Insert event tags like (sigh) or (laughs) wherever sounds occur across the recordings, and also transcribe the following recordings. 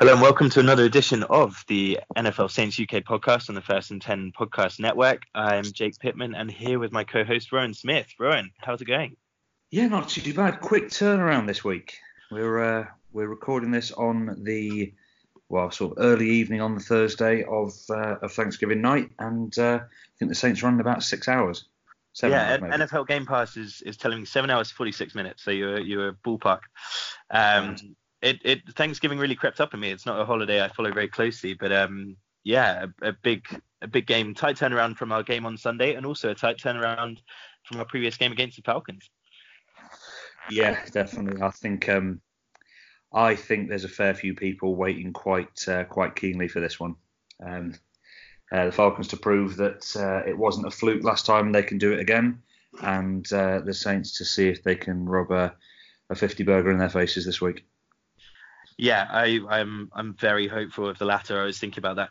Hello and welcome to another edition of the NFL Saints UK podcast on the First and Ten Podcast Network. I'm Jake Pittman and here with my co-host Rowan Smith. Rowan, how's it going? Yeah, not too bad. Quick turnaround this week. We're uh, we're recording this on the well, sort of early evening on the Thursday of uh, of Thanksgiving night, and uh, I think the Saints run in about six hours. Seven yeah, hours, NFL Game Pass is, is telling me seven hours forty six minutes, so you're you're ballpark. Um, it, it Thanksgiving really crept up on me. It's not a holiday I follow very closely, but um, yeah, a, a, big a big game, tight turnaround from our game on Sunday, and also a tight turnaround from our previous game against the Falcons. Yeah, definitely. I think um, I think there's a fair few people waiting quite uh, quite keenly for this one. Um, uh, the Falcons to prove that uh, it wasn't a fluke last time, they can do it again, and uh, the Saints to see if they can rub a, a 50 burger in their faces this week. Yeah, I, I'm I'm very hopeful of the latter. I was thinking about that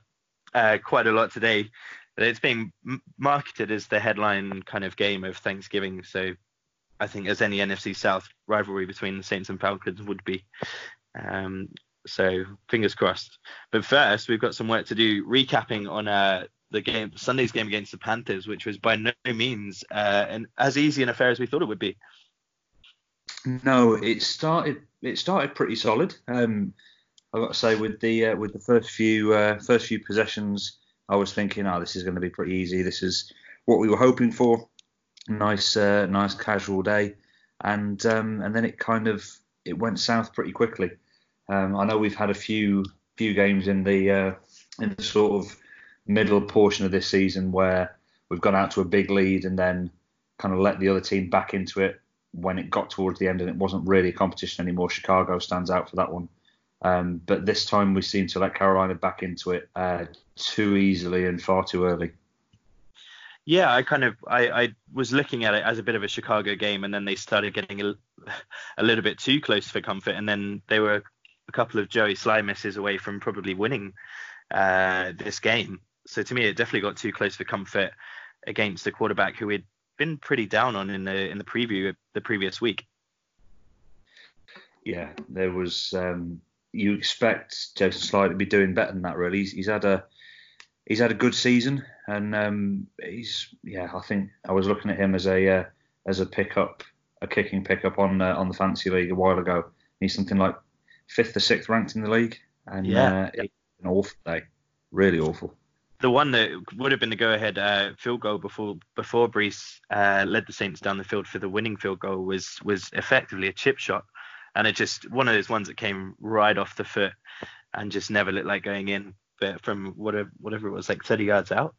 uh, quite a lot today. It's being marketed as the headline kind of game of Thanksgiving, so I think as any NFC South rivalry between the Saints and Falcons would be. Um, so fingers crossed. But first, we've got some work to do recapping on uh, the game, Sunday's game against the Panthers, which was by no means uh, an, as easy an affair as we thought it would be. No, it started it started pretty solid. Um, I've got to say with the uh, with the first few uh, first few possessions, I was thinking, oh, this is going to be pretty easy. This is what we were hoping for. Nice uh, nice casual day, and um, and then it kind of it went south pretty quickly. Um, I know we've had a few few games in the uh, in the sort of middle portion of this season where we've gone out to a big lead and then kind of let the other team back into it when it got towards the end and it wasn't really a competition anymore, Chicago stands out for that one. Um, but this time we seem to let Carolina back into it uh, too easily and far too early. Yeah, I kind of I, I was looking at it as a bit of a Chicago game, and then they started getting a, a little bit too close for comfort, and then they were a couple of Joey Slye misses away from probably winning uh, this game. So to me, it definitely got too close for comfort against the quarterback who had been pretty down on in the in the preview the previous week. Yeah, there was. Um, you expect Jason Slye to be doing better than that. Really, he's, he's had a he's had a good season, and um, he's yeah. I think I was looking at him as a uh, as a pickup, a kicking pickup on uh, on the fantasy league a while ago. He's something like fifth or sixth ranked in the league, and yeah, uh, an awful day, really awful the one that would have been the go-ahead uh, field goal before before Brees uh, led the Saints down the field for the winning field goal was was effectively a chip shot, and it just one of those ones that came right off the foot and just never looked like going in, but from whatever whatever it was like 30 yards out.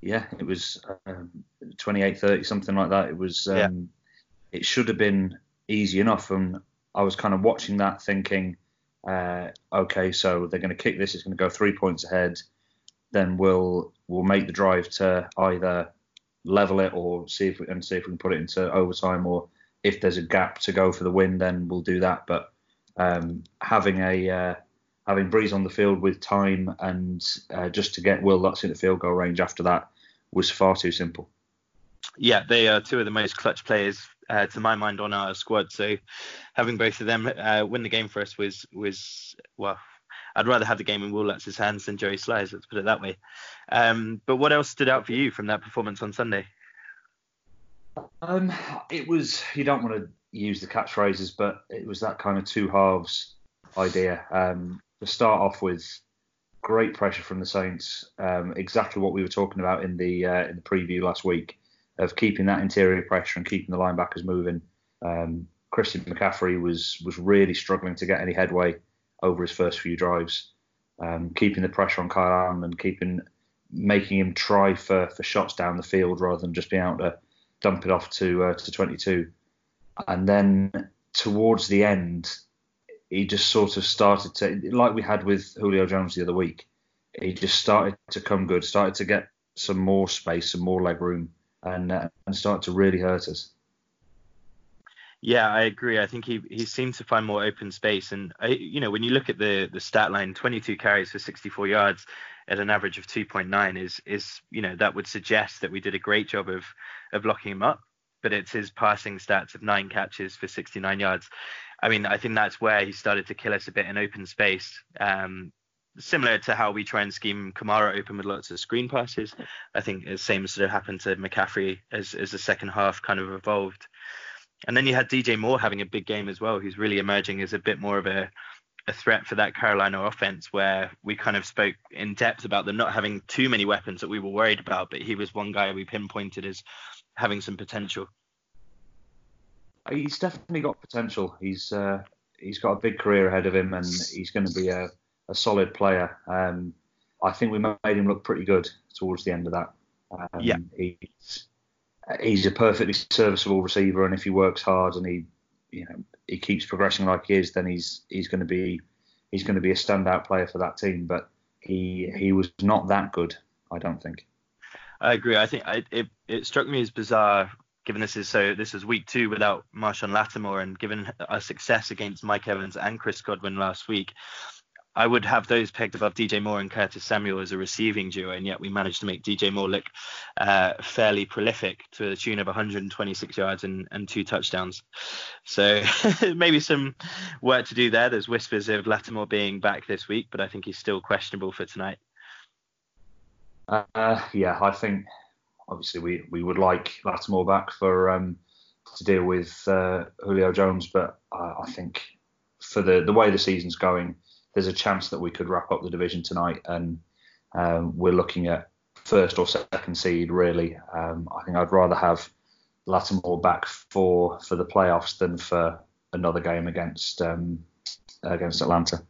Yeah, it was um, 28, 30, something like that. It was. Um, yeah. It should have been easy enough, and I was kind of watching that thinking. Uh, okay, so they're going to kick this. It's going to go three points ahead then we'll we'll make the drive to either level it or see if we and see if we can put it into overtime or if there's a gap to go for the win, then we'll do that. But um, having a uh, having Brees on the field with time and uh, just to get Wil Lutz in the field goal range after that was far too simple. Yeah, they are two of the most clutch players uh, to my mind on our squad. So having both of them uh, win the game for us was was well I'd rather have the game in Wil Lutz's hands than Joey Slye's. Let's put it that way. Um, but what else stood out for you from that performance on Sunday? Um, it was you don't want to use the catchphrases, but it was that kind of two halves idea. Um, to start off with, great pressure from the Saints. Um, exactly what we were talking about in the uh, in the preview last week of keeping that interior pressure and keeping the linebackers moving. Um, Christian McCaffrey was was really struggling to get any headway over his first few drives, um, keeping the pressure on Kyle Allen and keeping making him try for, for shots down the field rather than just being able to dump it off to uh, to 22. And then towards the end, he just sort of started to like we had with Julio Jones the other week. He just started to come good, started to get some more space, some more leg room, and uh, and started to really hurt us. Yeah, I agree. I think he he seemed to find more open space, and I, you know when you look at the the stat line, 22 carries for 64 yards at an average of 2.9 is is you know that would suggest that we did a great job of of locking him up. But it's his passing stats of nine catches for 69 yards. I mean, I think that's where he started to kill us a bit in open space. Um, similar to how we try and scheme Kamara open with lots of screen passes. I think the same sort of happened to McCaffrey as, as the second half kind of evolved. And then you had DJ Moore having a big game as well, who's really emerging as a bit more of a, a threat for that Carolina offense, where we kind of spoke in depth about them not having too many weapons that we were worried about, but he was one guy we pinpointed as having some potential. He's definitely got potential. He's uh, he's got a big career ahead of him, and he's going to be a, a solid player. Um, I think we made him look pretty good towards the end of that. Um, yeah, he's he's a perfectly serviceable receiver, and if he works hard and he you know he keeps progressing like he is, then he's he's going to be he's going to be a standout player for that team. But he he was not that good, I don't think. I agree. I think I, it it struck me as bizarre given this is so this is week two without Marshon Lattimore and given our success against Mike Evans and Chris Godwin last week, I would have those pegged above DJ Moore and Curtis Samuel as a receiving duo, and yet we managed to make DJ Moore look uh, fairly prolific to the tune of 126 yards and, and two touchdowns. So (laughs) maybe some work to do there. There's whispers of Lattimore being back this week, but I think he's still questionable for tonight. Uh, yeah, I think obviously we, we would like Lattimore back for um, to deal with uh, Julio Jones, but I, I, think for the the way the season's going, there's a chance that we could wrap up the division tonight, and um, we're looking at first or second seed really. Um, I think I'd rather have Lattimore back for for the playoffs than for another game against um, against Atlanta.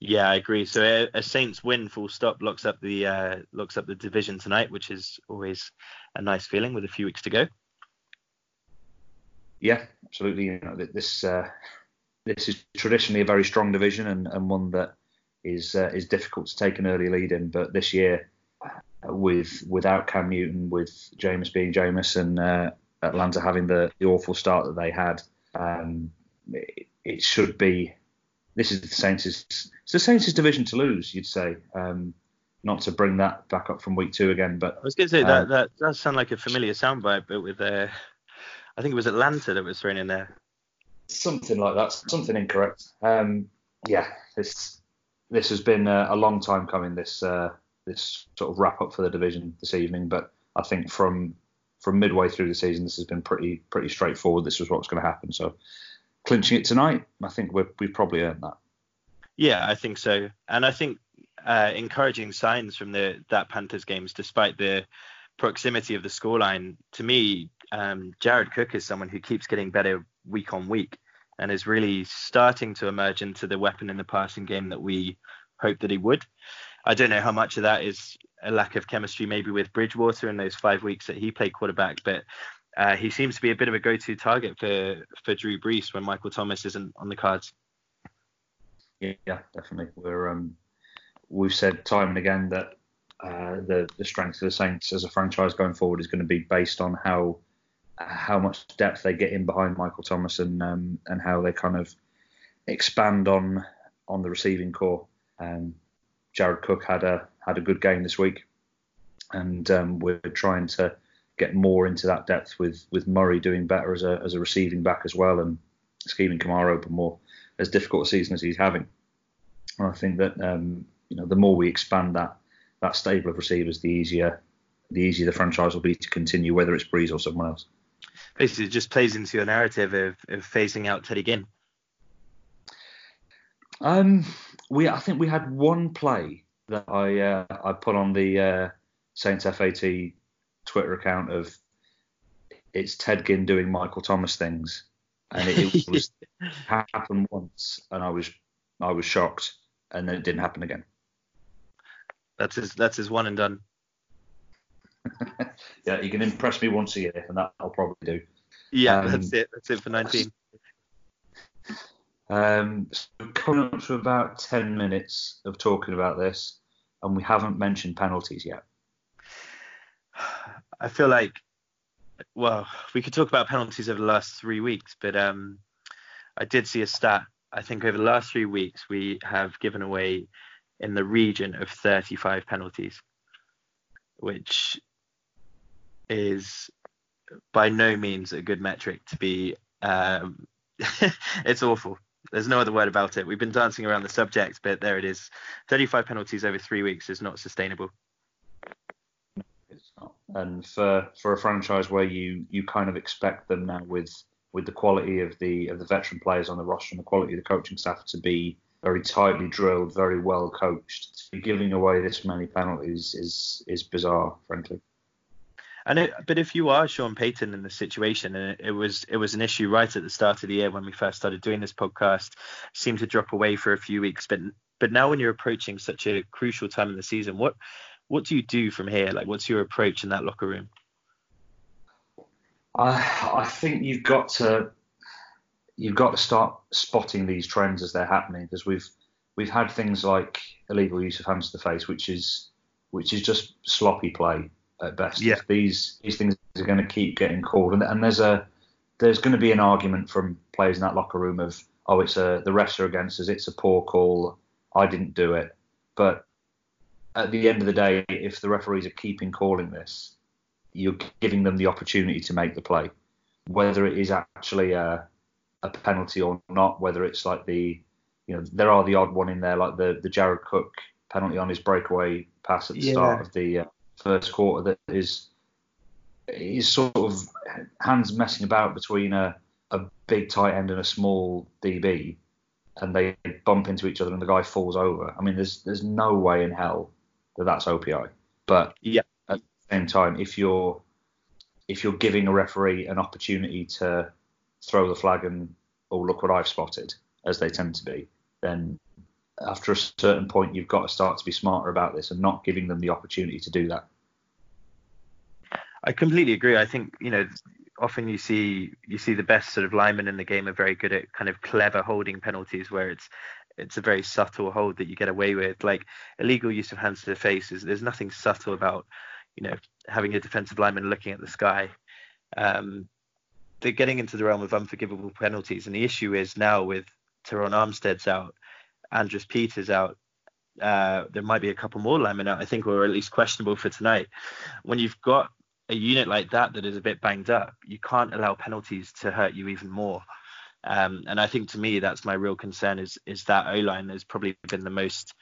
Yeah, I agree. So a, a, Saints win, full stop, locks up the uh, locks up the division tonight, which is always a nice feeling with a few weeks to go. Yeah, absolutely. You know, this uh, this is traditionally a very strong division and, and one that is uh, is difficult to take an early lead in. But this year, with without Cam Newton, with Jameis being Jameis, and uh, Atlanta having the, the awful start that they had, um, it, it should be this is the Saints' it's the Saints' division to lose, you'd say. Um, not to bring that back up from week two again, but I was going to say that um, that does sound like a familiar soundbite, but with uh, I think it was Atlanta that was thrown in there. Something like that, something incorrect. Um, yeah, this this has been a, a long time coming. This uh, this sort of wrap up for the division this evening, but I think from from midway through the season, this has been pretty pretty straightforward. This was what's going to happen. So clinching it tonight, I think we have probably earned that. Yeah, I think so, and I think uh, encouraging signs from the that Panthers games, despite the proximity of the scoreline. To me, um, Jared Cook is someone who keeps getting better week on week, and is really starting to emerge into the weapon in the passing game that we hoped that he would. I don't know how much of that is a lack of chemistry, maybe with Bridgewater in those five weeks that he played quarterback, but uh, he seems to be a bit of a go-to target for for Drew Brees when Michael Thomas isn't on the cards. Yeah, definitely. We're um, we've said time and again that uh, the the strength of the Saints as a franchise going forward is going to be based on how how much depth they get in behind Michael Thomas and um, and how they kind of expand on on the receiving core. Um, Jared Cook had a had a good game this week, and um, we're trying to get more into that depth with with Murray doing better as a as a receiving back as well, and scheming Kamara open more as difficult a season as he's having. And I think that um, you know the more we expand that that stable of receivers, the easier the easier the franchise will be to continue, whether it's Brees or someone else. Basically, it just plays into your narrative of, of phasing out Teddy Ginn. Um, we I think we had one play that I uh, I put on the uh, Saints FAT Twitter account of it's Ted Ginn doing Michael Thomas things, and it, it (laughs) was happened once, and I was I was shocked, and then it didn't happen again. That's his that's his one and done. (laughs) yeah, you can impress me once a year, and that I'll probably do. Yeah, um, that's it. That's it for 19. Um, so coming up to about 10 minutes of talking about this, and we haven't mentioned penalties yet. (sighs) I feel like, well, we could talk about penalties over the last three weeks, but um, I did see a stat. I think over the last three weeks we have given away in the region of 35 penalties, which is by no means a good metric to be um, (laughs) it's awful. There's no other word about it. We've been dancing around the subject, but there it is. 35 penalties over three weeks is not sustainable. It's not. And for for a franchise where you you kind of expect them now with with the quality of the of the veteran players on the roster and the quality of the coaching staff to be very tightly drilled, very well coached, giving away this many penalties is is bizarre, frankly. And it, but if you are Sean Payton in the situation, and it, it, was it was an issue right at the start of the year when we first started doing this podcast, seemed to drop away for a few weeks, but but now when you're approaching such a crucial time in the season, what what do you do from here? Like, what's your approach in that locker room? I I think you've got to you've got to start spotting these trends as they're happening because we've we've had things like illegal use of hands to the face, which is which is just sloppy play at best. Yeah. These these things are going to keep getting called, and, and there's a there's going to be an argument from players in that locker room of oh it's a the refs are against us, it's a poor call, I didn't do it. But at the end of the day, if the referees are keeping calling this, you're giving them the opportunity to make the play, whether it is actually a a penalty or not, whether it's like the you know there are the odd one in there like the the Jared Cook penalty on his breakaway pass at the Yeah. start of the uh, first quarter that is is sort of hands messing about between a, a big tight end and a small DB, and they bump into each other and the guy falls over. I mean, there's there's no way in hell that that's OPI. But Yeah. at the same time, if you're if you're giving a referee an opportunity to throw the flag and oh look what I've spotted, as they tend to be, then after a certain point you've got to start to be smarter about this and not giving them the opportunity to do that. I completely agree. I think you know often you see you see the best sort of linemen in the game are very good at kind of clever holding penalties where it's it's a very subtle hold that you get away with. Like illegal use of hands to the face is there's nothing subtle about you know having a defensive lineman looking at the sky. Um, they're getting into the realm of unforgivable penalties, and the issue is now with Terron Armstead's out, Andrus Peat's out, uh, there might be a couple more linemen out, I think, or at least questionable for tonight. When you've got a unit like that that is a bit banged up, you can't allow penalties to hurt you even more. Um, and I think to me that's my real concern is is that O line has probably been the most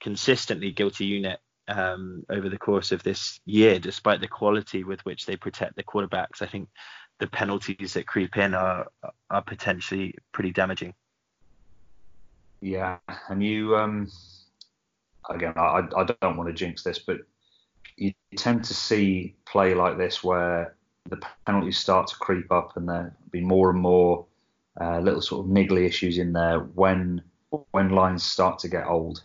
consistently guilty unit um, over the course of this year, despite the quality with which they protect the quarterbacks. I think the penalties that creep in are are potentially pretty damaging. Yeah, and you um, again, I, I don't want to jinx this, but you tend to see play like this where the penalties start to creep up, and there be more and more uh, little sort of niggly issues in there when when lines start to get old.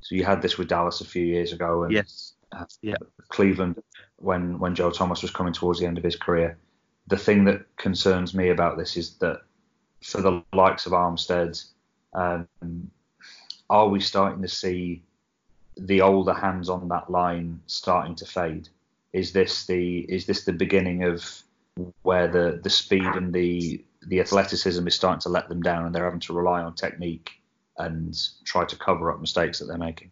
So you had this with Dallas a few years ago, and Yes. uh, Yeah. Cleveland when when Joe Thomas was coming towards the end of his career. The thing that concerns me about this is that for the likes of Armstead, um, are we starting to see the older hands on that line starting to fade? Is this the is this the beginning of where the the speed and the the athleticism is starting to let them down and they're having to rely on technique and try to cover up mistakes that they're making?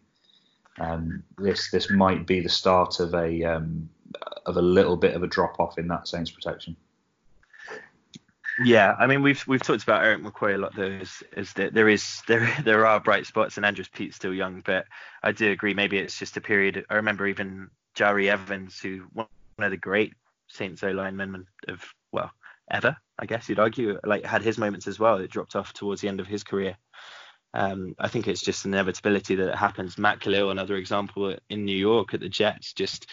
Um, this this might be the start of a um, of a little bit of a drop off in that Saints protection. Yeah, I mean we've we've talked about Erik McCoy a lot. Though is, is that there is (laughs) there there are bright spots, and Andrus Peat's still young, but I do agree. Maybe it's just a period. I remember even Jahri Evans, who one of the great Saints O linemen of well ever, I guess you'd argue, like had his moments as well. It dropped off towards the end of his career. Um, I think it's just inevitability that it happens. Matt Kalil, another example in New York at the Jets, just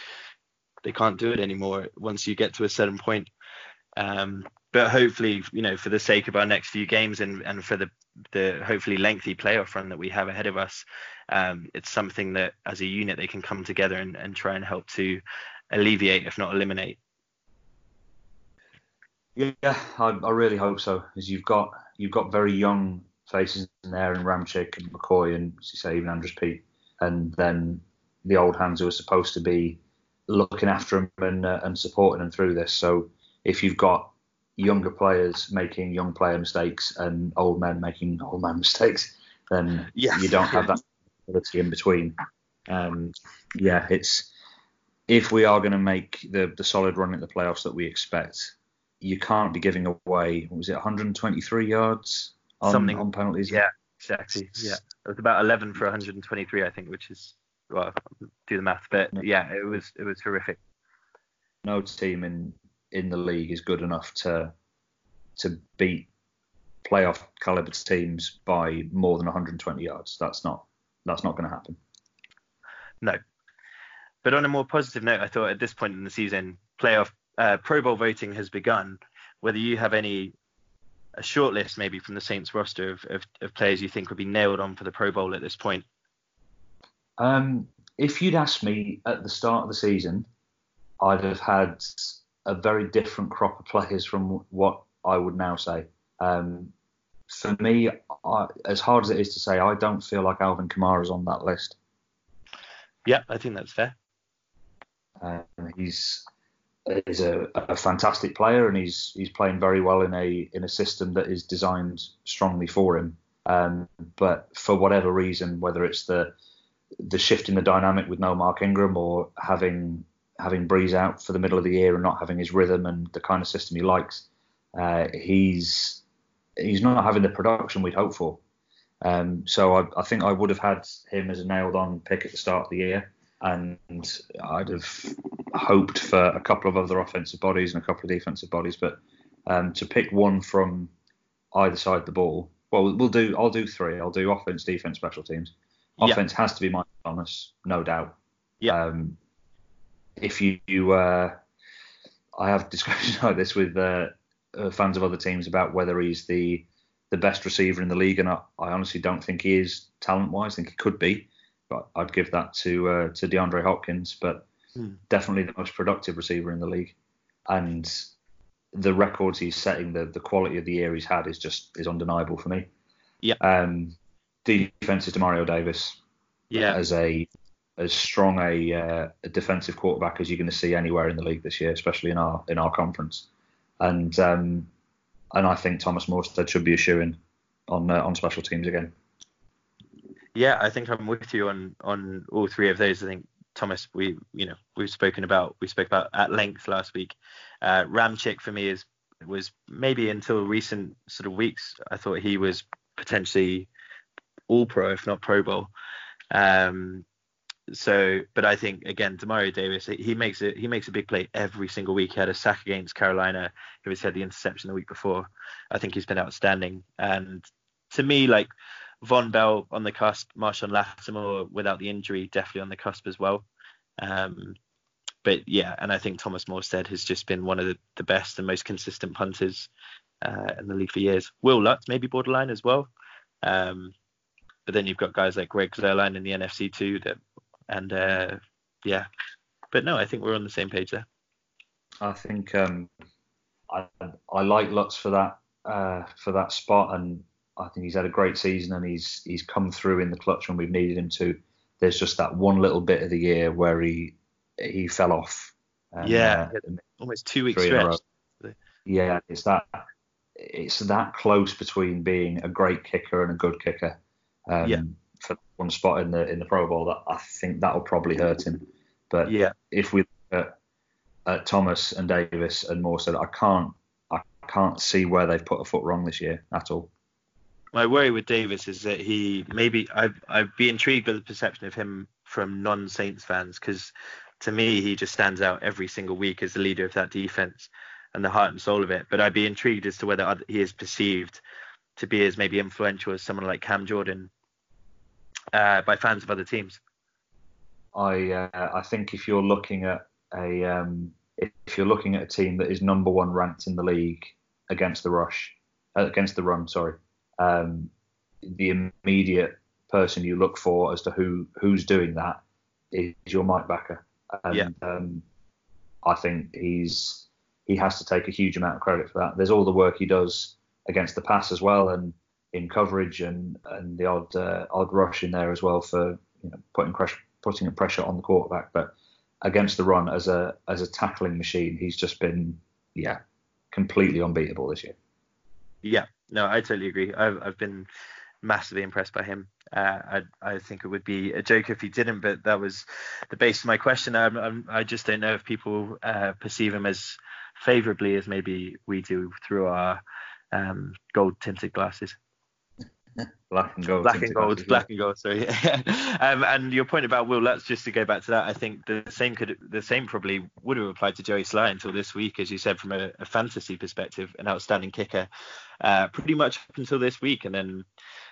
they can't do it anymore once you get to a certain point. Um, but hopefully, you know, for the sake of our next few games and, and for the the hopefully lengthy playoff run that we have ahead of us, um, it's something that as a unit they can come together and, and try and help to alleviate, if not eliminate. Yeah, I, I really hope so. Because you've got you've got very young faces in there, and Ramczyk and McCoy, and as you say, even Andrus Peat, and then the old hands who are supposed to be looking after them and uh, and supporting them through this. So if you've got younger players making young player mistakes and old men making old man (laughs) mistakes, then Yes. you don't have that ability in between. Um, yeah, it's if we are going to make the the solid run at the playoffs that we expect, you can't be giving away. What was it 123 yards on, Something- on penalties? Yeah, exactly. Yeah, it was about 11 for 123, I think, which is well, do the math, but yeah, it was it was horrific. no team in in the league is good enough to to beat playoff caliber teams by more than 120 yards. That's not that's not going to happen. No. But on a more positive note, I thought at this point in the season, playoff uh, Pro Bowl voting has begun. Whether you have any a short list maybe from the Saints roster of, of, of players you think would be nailed on for the Pro Bowl at this point. Um, if you'd asked me at the start of the season, I'd have had a very different crop of players from what I would now say. Um, for me, I, as hard as it is to say, I don't feel like Alvin Kamara is on that list. Yeah, I think that's fair. Um, he's is a, a fantastic player, and he's he's playing very well in a in a system that is designed strongly for him. Um, but for whatever reason, whether it's the the shift in the dynamic with no Mark Ingram or having having Brees out for the middle of the year and not having his rhythm and the kind of system he likes, uh, he's he's not having the production we'd hope for. Um, so I, I think I would have had him as a nailed on pick at the start of the year, and I'd have hoped for a couple of other offensive bodies and a couple of defensive bodies, but um, to pick one from either side of the ball, well, we'll do. I'll do three. I'll do offense, defense, special teams. Yeah. Offense has to be Mike Thomas, no doubt. Yeah. Um, if you, you uh, I have (laughs) discussions like this with uh, uh, fans of other teams about whether he's the the best receiver in the league, and I, I honestly don't think he is talent wise. I think he could be, but I'd give that to uh, to DeAndre Hopkins. But Hmm. definitely the most productive receiver in the league, and the records he's setting, the the quality of the year he's had is just is undeniable for me. Yeah. Um, defense is to Mario Davis Yeah, as a as strong a, uh, a defensive quarterback as you're going to see anywhere in the league this year, especially in our in our conference. And um, and I think Thomas Morstead should be a shoe in on uh, on special teams again. yeah, I think I'm with you on on all three of those. I think Thomas, we you know we've spoken about we spoke about at length last week. Uh, Ramczyk for me is was maybe until recent sort of weeks I thought he was potentially all pro if not Pro Bowl. Um, so, but I think again, Demario Davis, he makes it. He makes a big play every single week. He had a sack against Carolina. He was had the interception the week before. I think he's been outstanding. And to me, like Vonn Bell on the cusp, Marshon Lattimore without the injury, definitely on the cusp as well. Um, but yeah, and I think Thomas Morstead has just been one of the, the best and most consistent punters uh, in the league for years. Wil Lutz maybe borderline as well. Um, but then you've got guys like Greg Zuerlein in the NFC too that and uh, yeah, but no, I think we're on the same page there. I think um, I I like Lutz for that uh, for that spot, and I think he's had a great season, and he's he's come through in the clutch when we've needed him to. There's just that one little bit of the year where he he fell off. And, Yeah. uh, Almost two weeks Three in a stretch. yeah, it's that it's that close between being a great kicker and a good kicker. Um, Yeah. For one spot in the in the Pro Bowl, that I think that'll probably hurt him. But Yeah, if we look at, at Thomas and Davis and Morstead, I can't I can't see where they've put a foot wrong this year at all. my worry with Davis is that he maybe I'd I'd be intrigued by the perception of him from non-Saints fans because to me he just stands out every single week as the leader of that defense and the heart and soul of it. But I'd be intrigued as to whether he is perceived to be as maybe influential as someone like Cam Jordan uh, by fans of other teams. I uh, I think if you're looking at a um, if you're looking at a team that is number one ranked in the league against the rush uh, against the run, sorry, um, the immediate person you look for as to who who's doing that is your Mike Backer, and Yeah. um, I think he's he has to take a huge amount of credit for that. There's all the work he does against the pass as well, and in coverage and and the odd uh, odd rush in there as well for you know putting pressure putting a pressure on the quarterback. But against the run as a as a tackling machine, he's just been yeah completely unbeatable this year. Yeah, no, I totally agree. I've I've been massively impressed by him. Uh, I I think it would be a joke if he didn't, but that was the base of my question. I'm, I'm, I just don't know if people uh, perceive him as favourably as maybe we do through our um, gold tinted glasses. Black and gold. Black and gold. Black and gold. Sorry. (laughs) um, and your point about Wil Lutz, just to go back to that, I think the same could the same probably would have applied to Joey Slye until this week, as you said, from a, a fantasy perspective, an outstanding kicker, uh, pretty much up until this week, and then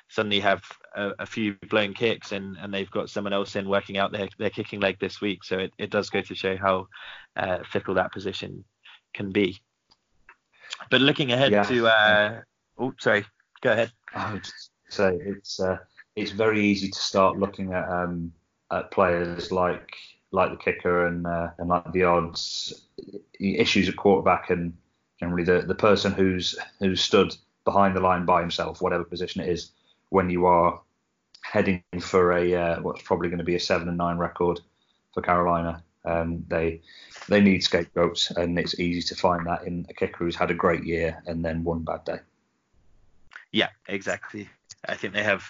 suddenly have a, a, few blown kicks and, and they've got someone else in working out their, their kicking leg this week. So it, it does go to show how uh, fickle that position can be. But looking ahead yeah. to, uh, oh, sorry, go ahead. I would say it's uh, it's very easy to start looking at um, at players like like the kicker and uh, and like the odds issues at quarterback and generally the, the person who's who's stood behind the line by himself, whatever position it is, when you are heading for a uh, what's probably going to be a seven and nine record for Carolina. Um, they they need scapegoats, and it's easy to find that in a kicker who's had a great year and then one bad day. Yeah, exactly. I think they have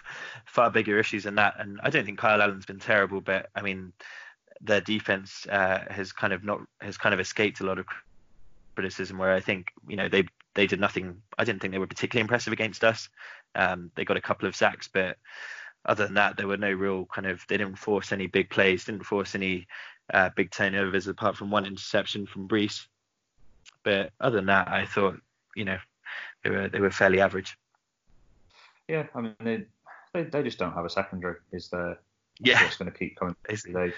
far bigger issues than that, and I don't think Kyle Allen's been terrible, but I mean, their defense uh, has kind of not has kind of escaped a lot of criticism. Where I think you know they they did nothing. I didn't think they were particularly impressive against us. Um, they got a couple of sacks, but other than that, there were no real kind of. They didn't force any big plays, didn't force any uh, big turnovers apart from one interception from Brees. But other than that, I thought you know they were they were fairly average. Yeah, I mean they they, they just don't have a secondary. Is there? Yeah, it's going to keep coming. They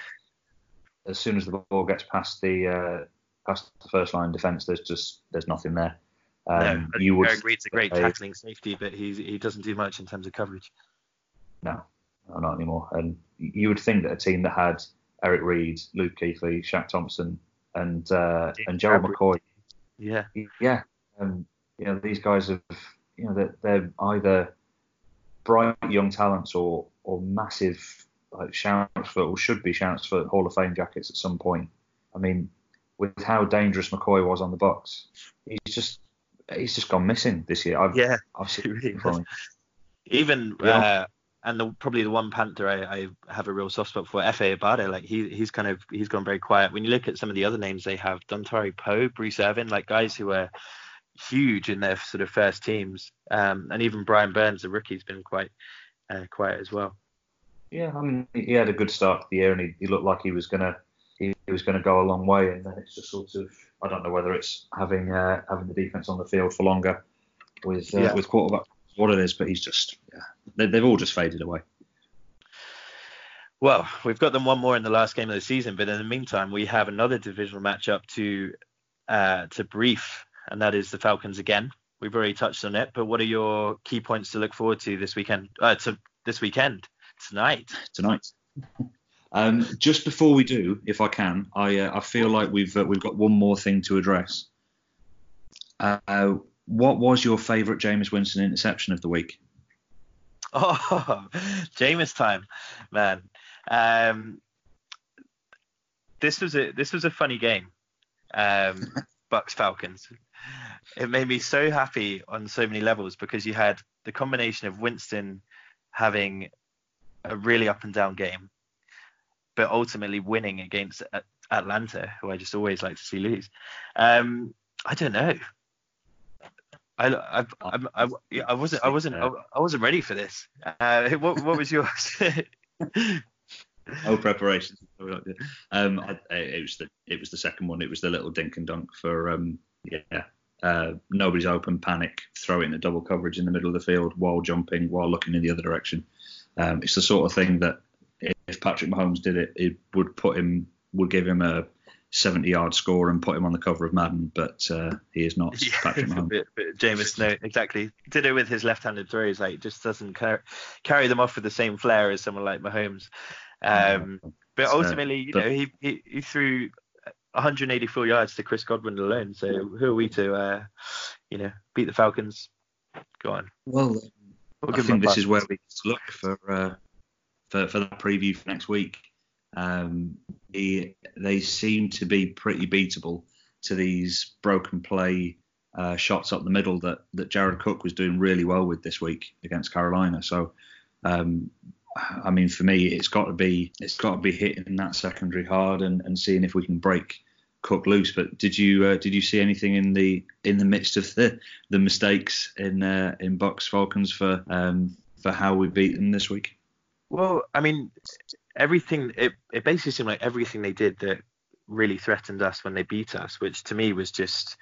as soon as the ball gets past the uh, past the first line defence, there's just there's nothing there. Um, no, you would Eric Reid's a great tackling safety, but he he doesn't do much in terms of coverage. No, no, not anymore. And you would think that a team that had Eric Reid, Luke Kuechly, Shaq Thompson, and uh, and Gerald McCoy, yeah, yeah, um, you know these guys have, you know, they're, they're either bright young talents or or massive like shouts for or should be shouts for Hall of Fame jackets at some point. I mean, with how dangerous McCoy was on the box, he's just he's just gone missing this year. I've, yeah, I've seen (laughs) really Even yeah. uh, and the, probably the one Panther I, I, have a real soft spot for, Efe Obada. Like he he's kind of he's gone very quiet. When you look at some of the other names they have, Dontari Poe, Bruce Irvin, like guys who are huge in their sort of first teams, um, and even Brian Burns, the rookie's been quite uh, quiet as well. Yeah, I mean he had a good start to the year, and he, he looked like he was gonna he, he was gonna go a long way, and then it's just sort of I don't know whether it's having uh, having the defense on the field for longer with uh, yeah. with quarterback what it is, but he's just yeah, they, they've all just faded away. Well, we've got them one more in the last game of the season, but in the meantime, we have another divisional matchup to uh, to brief, and that is the Falcons again. We've already touched on it, but what are your key points to look forward to this weekend? Uh, to this weekend, tonight. Tonight. Um, just before we do, if I can, I uh, I feel like we've uh, we've got one more thing to address. Uh, what was your favourite Jameis Winston interception of the week? (laughs) Oh, Jameis time, man. Um, this was a this was a funny game. Um, (laughs) Bucs Falcons. (laughs) It made me so happy on so many levels because you had the combination of Winston having a really up and down game but ultimately winning against Atlanta, who I just always like to see lose. Um, I don't know. I, I, I, I, I wasn't I wasn't I wasn't ready for this. Uh, what what was yours? (laughs) oh, preparation. (laughs) Um, I, it was the it was the second one. It was the little dink and dunk for um, yeah. Uh, nobody's open, panic, throw in a double coverage in the middle of the field while jumping, while looking in the other direction. Um, it's the sort of thing that if Patrick Mahomes did it, it would put him would give him a 70 yard score and put him on the cover of Madden, but uh, he is not (laughs) yeah, Patrick Mahomes. But, but Jameis, no, exactly. Did it with his left-handed throws, like just doesn't car- carry them off with the same flair as someone like Mahomes. Um, but ultimately, you know, he, he, he threw 184 yards to Chris Godwin alone. So who are we to, uh, you know, beat the Falcons? Go on. Well, we'll I think this is where we look for uh, for, for that preview for next week. Um, they, they seem to be pretty beatable to these broken play uh, shots up the middle that, that Jared Cook was doing really well with this week against Carolina. So, um, I mean, for me, it's got to be it's got to be hitting that secondary hard and, and seeing if we can break Cook loose. But did you uh, did you see anything in the in the midst of the the mistakes in uh, in Bucs Falcons for um, for how we beat them this week? Well, I mean, everything it, it basically seemed like everything they did that really threatened us when they beat us, which to me was just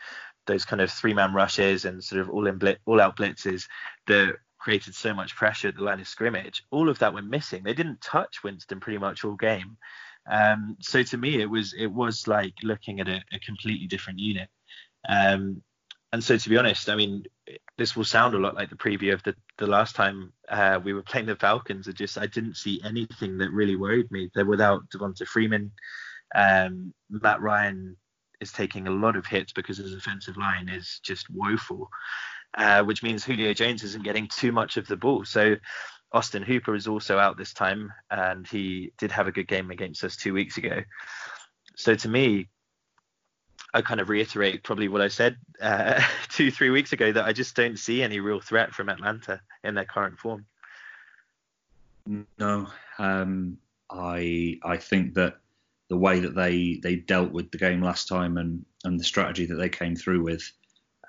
those kind of three man rushes and sort of all in blit, all out blitzes that created so much pressure at the line of scrimmage. All of that went missing. They didn't touch Winston pretty much all game. Um, so to me, it was it was like looking at a, a completely different unit. Um, and so to be honest, I mean, this will sound a lot like the preview of the, the last time uh, we were playing the Falcons. I just I didn't see anything that really worried me. They're without Devonta Freeman. Um, Matt Ryan is taking a lot of hits because his offensive line is just woeful, uh, which means Julio Jones isn't getting too much of the ball. So Austin Hooper is also out this time, and he did have a good game against us two weeks ago. So to me, I kind of reiterate probably what I said uh, (laughs) two, three weeks ago that I just don't see any real threat from Atlanta in their current form. No, um, I I think that the way that they they dealt with the game last time and and the strategy that they came through with,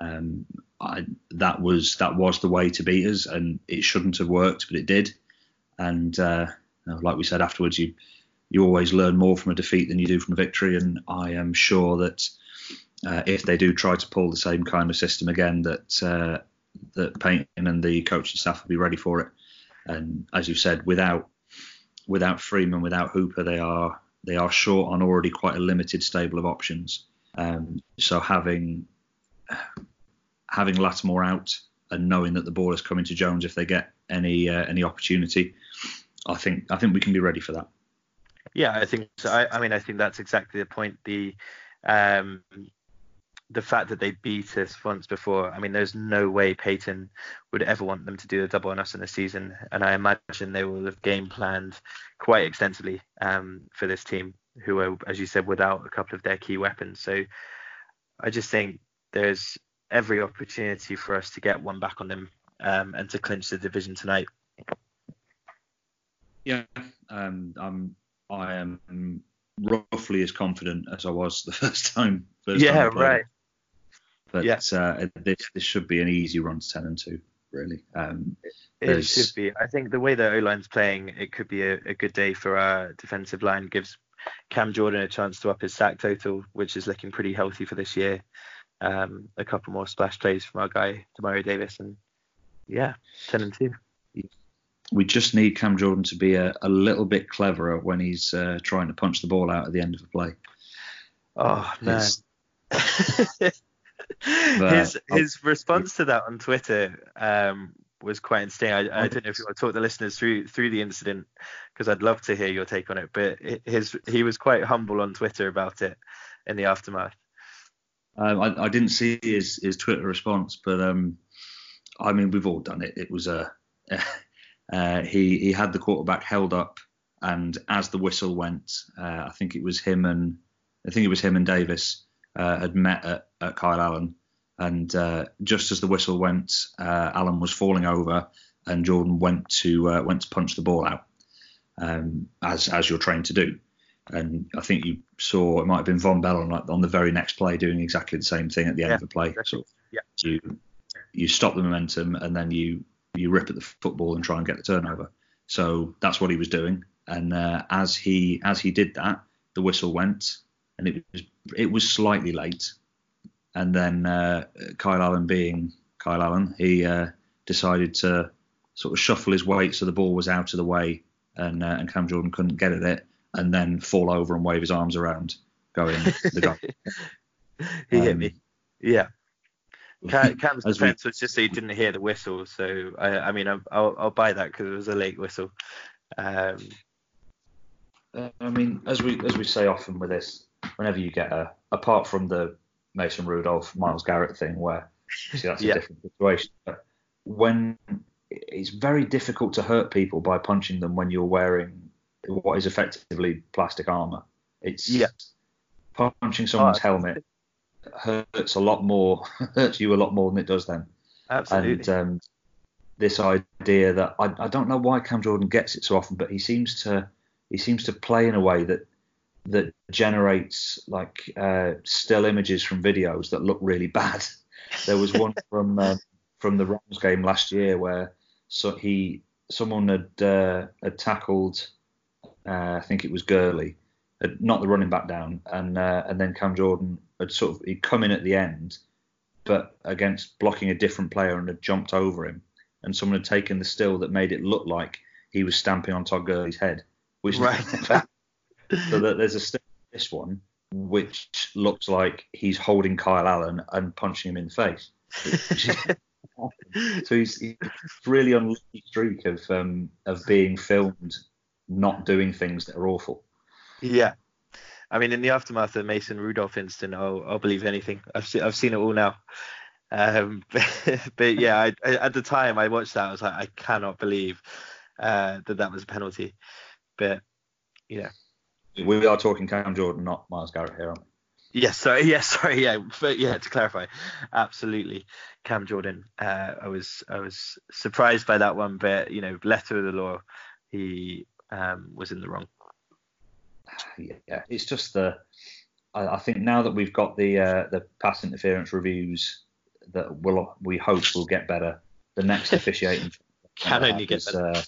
um, I, that was that was the way to beat us, and it shouldn't have worked, but it did. And uh, like we said afterwards, you you always learn more from a defeat than you do from a victory, and I am sure that uh, if they do try to pull the same kind of system again, that uh, that Payton and the coaching staff will be ready for it. And as you said, without without Freeman, without Hooper, they are they are short on already quite a limited stable of options. Um, so having having Lattimore out and knowing that the ball is coming to Jones if they get any uh, any opportunity, I think I think we can be ready for that. Yeah, I think so. I, I mean, I think that's exactly the point. The um, the fact that they beat us once before, I mean, there's no way Payton would ever want them to do a double on us in the season, and I imagine they will have game planned quite extensively um, for this team, who are, as you said, without a couple of their key weapons. So I just think there's every opportunity for us to get one back on them um, and to clinch the division tonight. Yeah, um, I'm, I am roughly as confident as I was the (laughs) first time. First yeah, time right. But yeah. uh, this this should be an easy run to ten and two, really. Um, it, should be. I think the way the O line's playing, it could be a, a, good day for our defensive line. Gives Cam Jordan a chance to up his sack total, which is looking pretty healthy for this year. Um, a couple more splash plays from our guy Demario Davis, and yeah, ten and two. We just need Cam Jordan to be a, a little bit cleverer when he's uh, trying to punch the ball out at the end of a play. Oh man. (laughs) his his response to that on Twitter um, was quite interesting. I, I, don't know if you want to talk the listeners through through the incident because I'd love to hear your take on it. But his he was quite humble on Twitter about it in the aftermath. Um, I, I, didn't see his his Twitter response, but um, I mean we've all done it. It was a (laughs) uh, he he had the quarterback held up, and as the whistle went, uh, I think it was him and I think it was him and Davis uh, had met at, at, Kyle Allen, and uh, just as the whistle went, uh, Allen was falling over, and Jordan went to uh, went to punch the ball out, um, as as you're trained to do. And I think you saw it might have been Vonn Bell on, on the very next play doing exactly the same thing at the end yeah, of the play. So yeah. you you stop the momentum and then you you rip at the football and try and get the turnover. So that's what he was doing. And uh, as he as he did that, the whistle went, and it was it was slightly late. And then uh, Kyle Allen, being Kyle Allen, he uh, decided to sort of shuffle his weight so the ball was out of the way, and uh, and Cam Jordan couldn't get at it, and then fall over and wave his arms around, going the guy. (laughs) he um, hit me. Yeah. Cam's defense we, was just that he didn't hear the whistle, so I, I mean, I'll, I'll, I'll buy that because it was a late whistle. Um, I mean, as we as we say often with this, whenever you get a, apart from the Mason Rudolph, Myles Garrett thing, where see that's a different situation. But when it's very difficult to hurt people by punching them when you're wearing what is effectively plastic armor. It's yeah. punching someone's oh, helmet hurts a lot more, (laughs) hurts you a lot more than it does them. Absolutely. And um, this idea that I, I don't know why Cam Jordan gets it so often, but he seems to he seems to play in a way that that generates like uh, still images from videos that look really (laughs) bad. There was one (laughs) from uh, from the Rams game last year where so he someone had uh, had tackled uh, I think it was Gurley, had knocked the running back down, and uh, and then Cam Jordan had sort of he'd come in at the end, but against blocking a different player and had jumped over him, and someone had taken the still that made it look like he was stamping on Todd Gurley's head, which Right. (laughs) so that there's a still this one which looks like he's holding Kyle Allen and punching him in the face. (laughs) so he's, he's really unlucky streak of um, of being filmed not doing things that are awful. Yeah. I mean, in the aftermath of Mason Rudolph incident, I'll, I'll believe anything. I've seen I've seen it all now. Um, but, (laughs) but yeah, I, I, at the time I watched that, I was like, I cannot believe uh, that that was a penalty. But yeah, We are talking Cam Jordan, not Myles Garrett here. Aren't we? yes, sorry, (laughs) yes, sorry, yeah, but yeah, to clarify, absolutely, Cam Jordan. Uh, I was I was surprised by that one, but you know, letter of the law, he um, was in the wrong. Yeah, it's just the. I, I think now that we've got the uh, the pass interference reviews that will we hope will get better. The next (laughs) officiating Can only get is, better. Uh,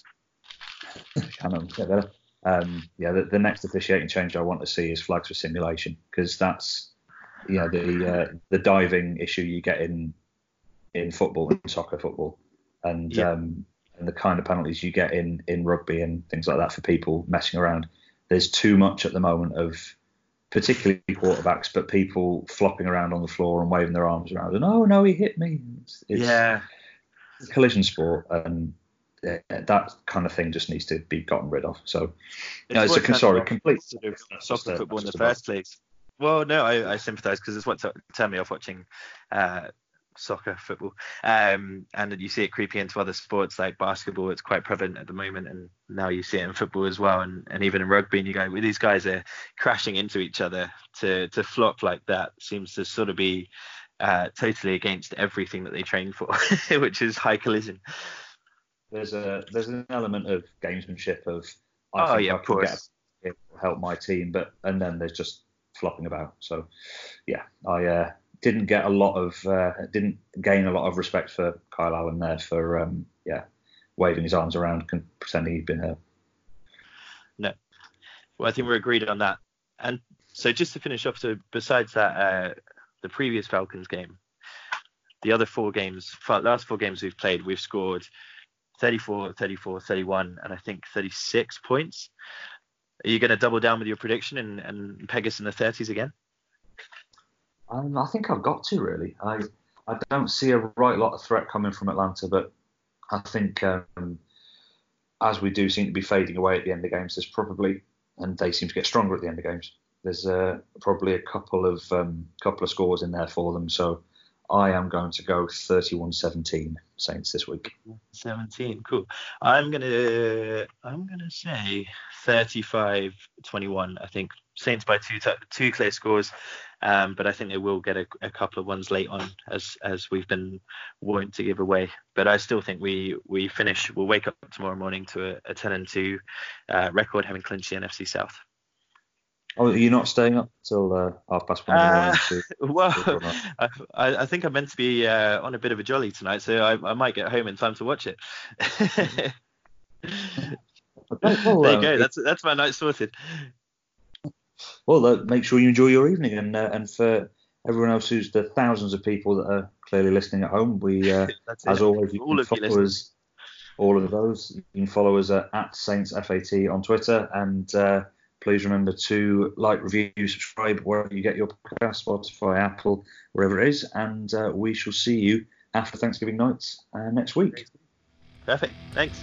(laughs) can only get better. Um, yeah, the, the next officiating change I want to see is flags for simulation because that's you know the uh, the diving issue you get in in football and soccer football and Yeah. um, and the kind of penalties you get in in rugby and things like that for people messing around. There's too much at the moment of particularly quarterbacks, but people flopping around on the floor and waving their arms around and oh no he hit me. It's, it's yeah, collision sport and uh, that kind of thing just needs to be gotten rid of. So no, it's a what con- turned sorry, complete sort of just soccer football in the first place. Well, no, I, I sympathise because it's what t- turned me off watching uh, soccer football. Um, and you see it creeping into other sports like basketball. It's quite prevalent at the moment, and now you see it in football as well, and, and even in rugby. And you go, well, these guys are crashing into each other to to flop like that. Seems to sort of be uh, totally against everything that they train for, (laughs) which is high collision. There's a there's an element of gamesmanship of I Oh, think yeah, I of get course. it will help my team, but and then there's just flopping about. So yeah, I uh, didn't get a lot of uh, didn't gain a lot of respect for Kyle Allen there for um, yeah waving his arms around, pretending he'd been hurt. No, well, I think we're agreed on that. And so just to finish off, so besides that, uh, the previous Falcons game, the other four games, last four games we've played, we've scored 34, 34, 31, and I think 36 points. Are you going to double down with your prediction and, and peg us in the 30s again? Um, I think I've got to really. I I don't see a right lot of threat coming from Atlanta, but I think um, as we do seem to be fading away at the end of games, there's probably and they seem to get stronger at the end of games. There's uh, probably a couple of um, couple of scores in there for them. So I am going to go 31-17 Saints this week. 17, cool. I'm gonna I'm gonna say 35 21. I think Saints by two two clear scores, um, but I think they will get a, a couple of ones late on as as we've been wanting to give away. But I still think we we finish. We'll wake up tomorrow morning to a, a 10 and 2 uh, record, having clinched the NFC South. Oh, you're not staying up till uh, half past one? in the morning Uh, to- (laughs) Well. (laughs) I, I I think I'm meant to be uh, on a bit of a jolly tonight, so I, I might get home in time to watch it. Okay, (laughs) well, there you um, go. That's that's my night sorted. Well, uh, make sure you enjoy your evening, and uh, and for everyone else who's the thousands of people that are clearly listening at home, we uh, as it. always you All can of you follow listening. us. All of those you can follow us at, at Saints FAT on Twitter, and uh, please remember to like, review, subscribe wherever you get your podcast, Spotify, Apple, wherever it is, and uh, we shall see you after Thanksgiving night uh, next week. Perfect. Thanks.